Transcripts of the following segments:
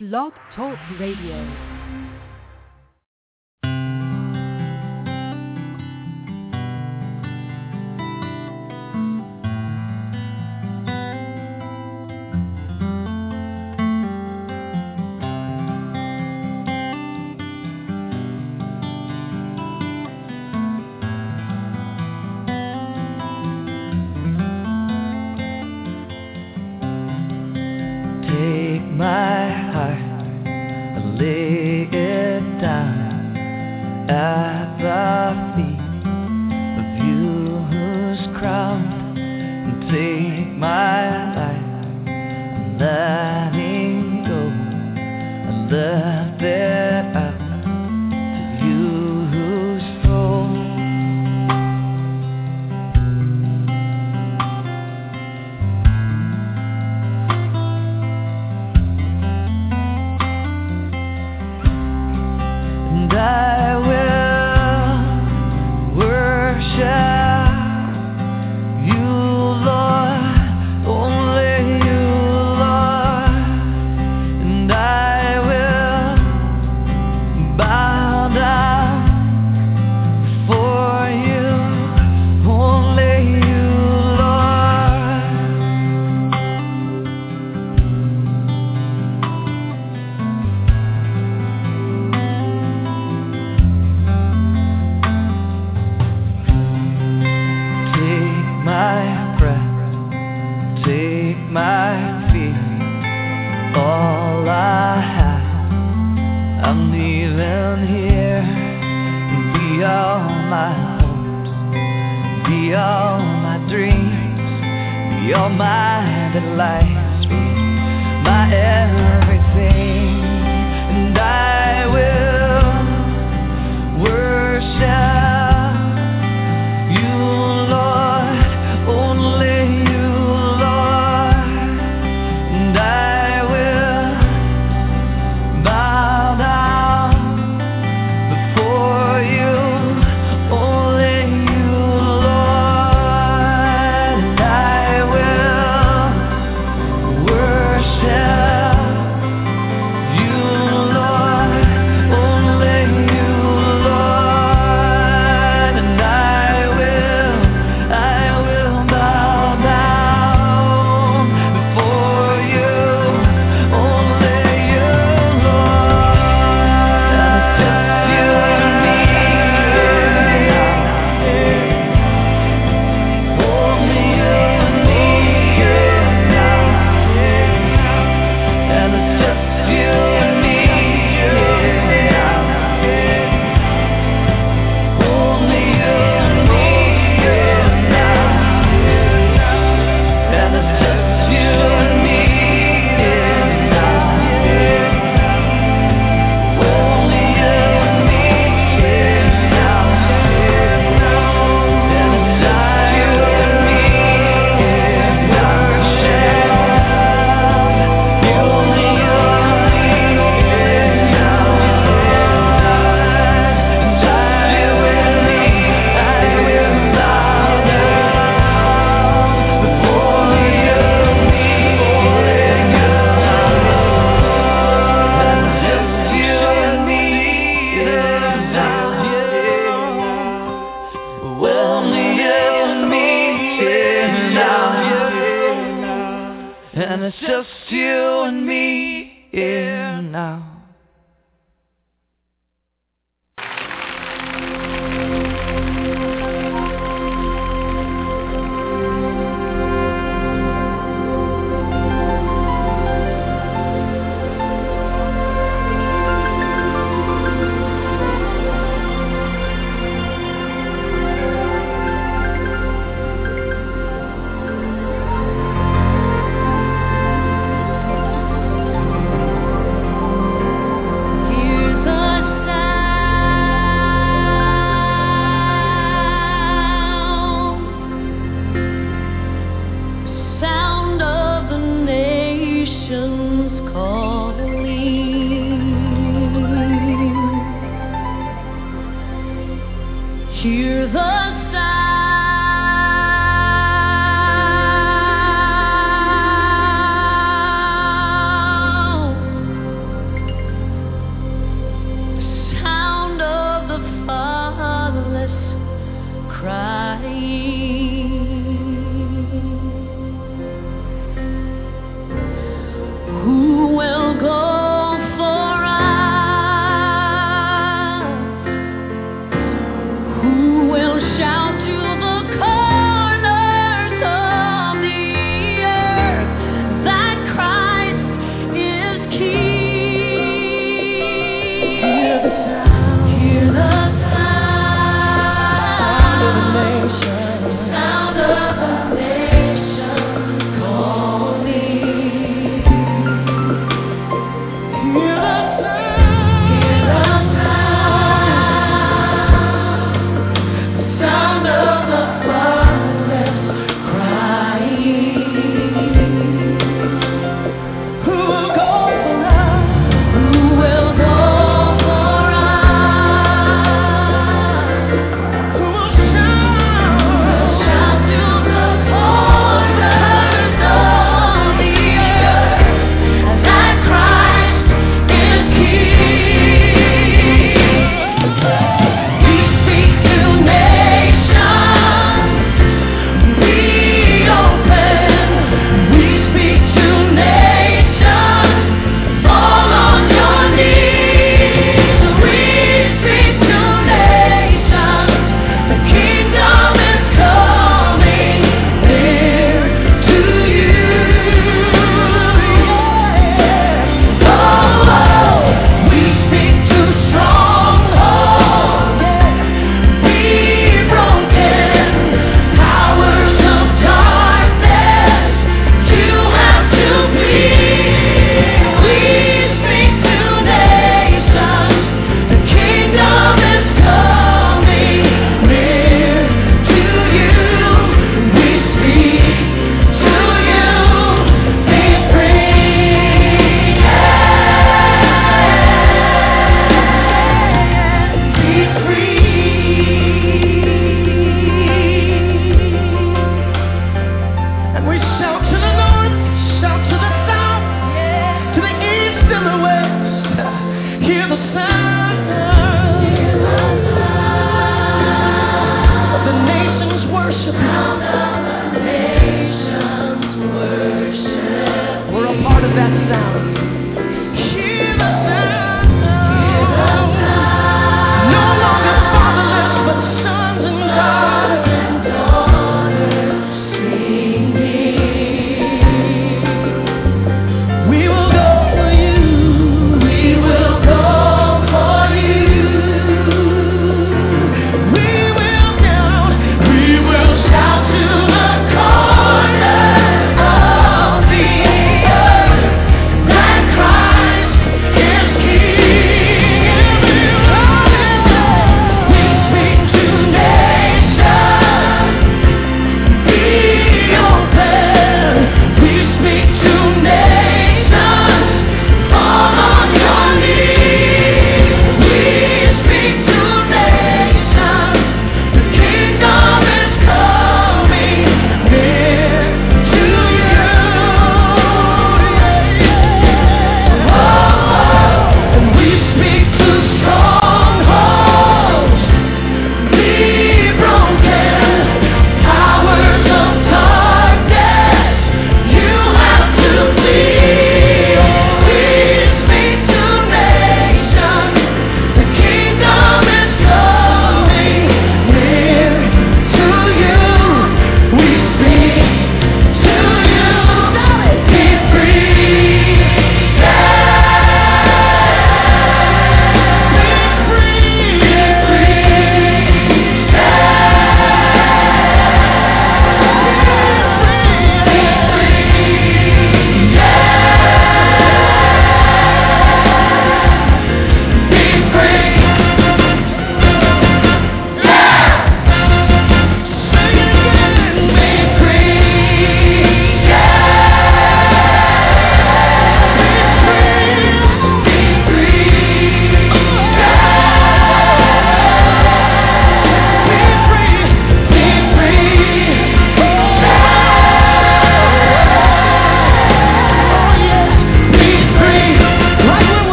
Blog Talk Radio.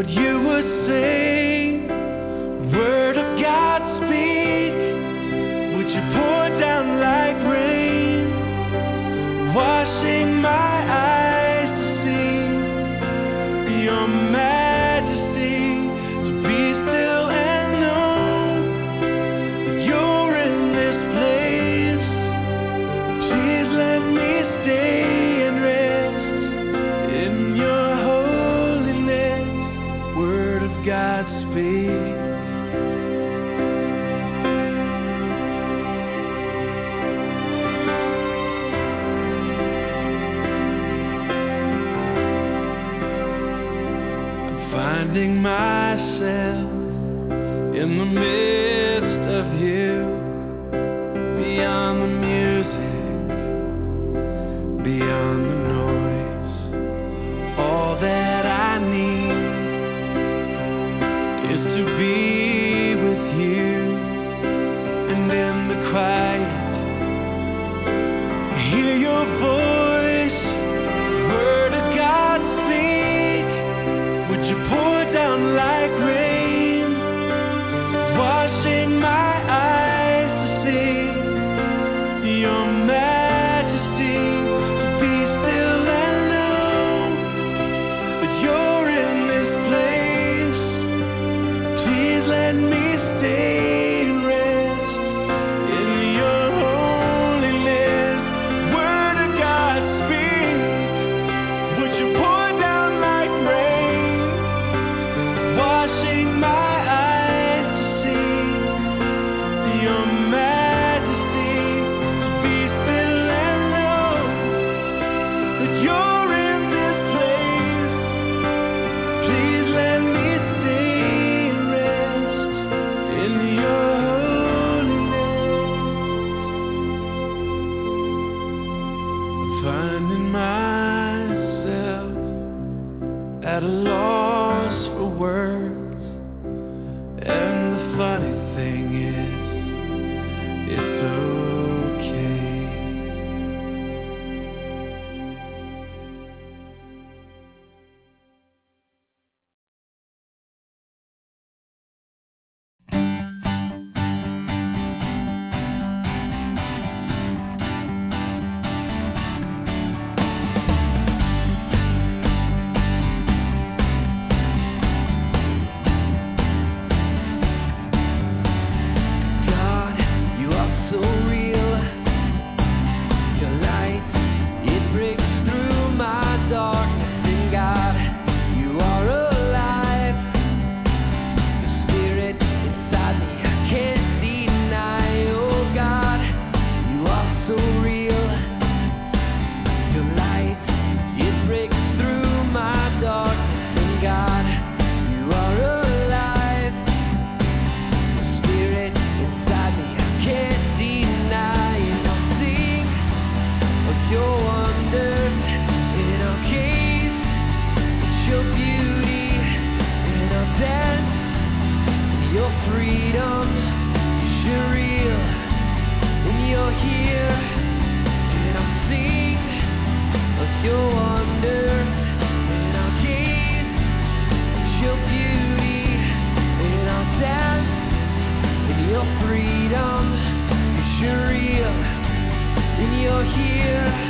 What you would say. you're here.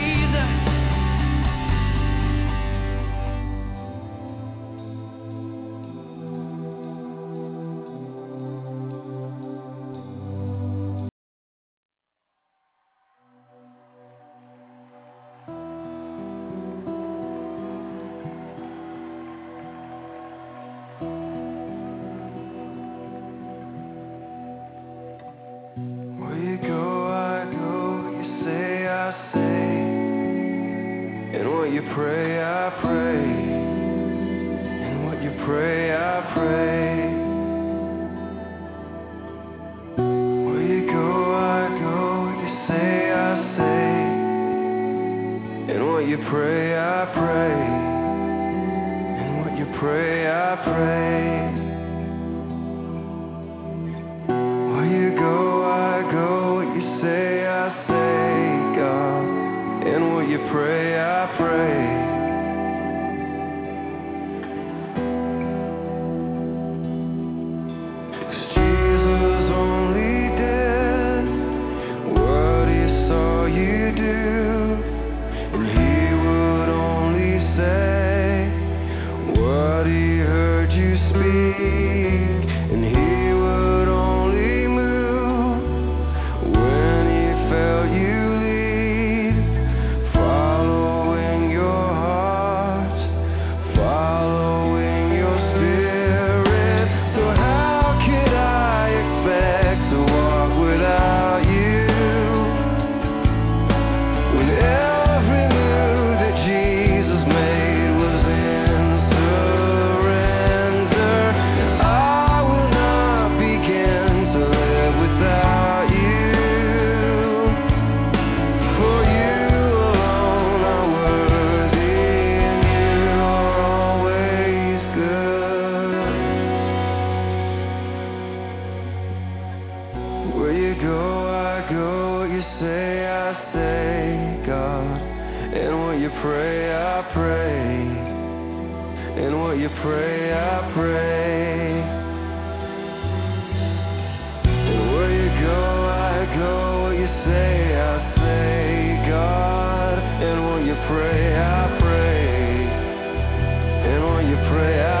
you say, I say, God. And what you pray, I pray. And what you pray, I pray. And where you go, I go. What you say, I say, God. And what you pray, I pray. And what you pray, I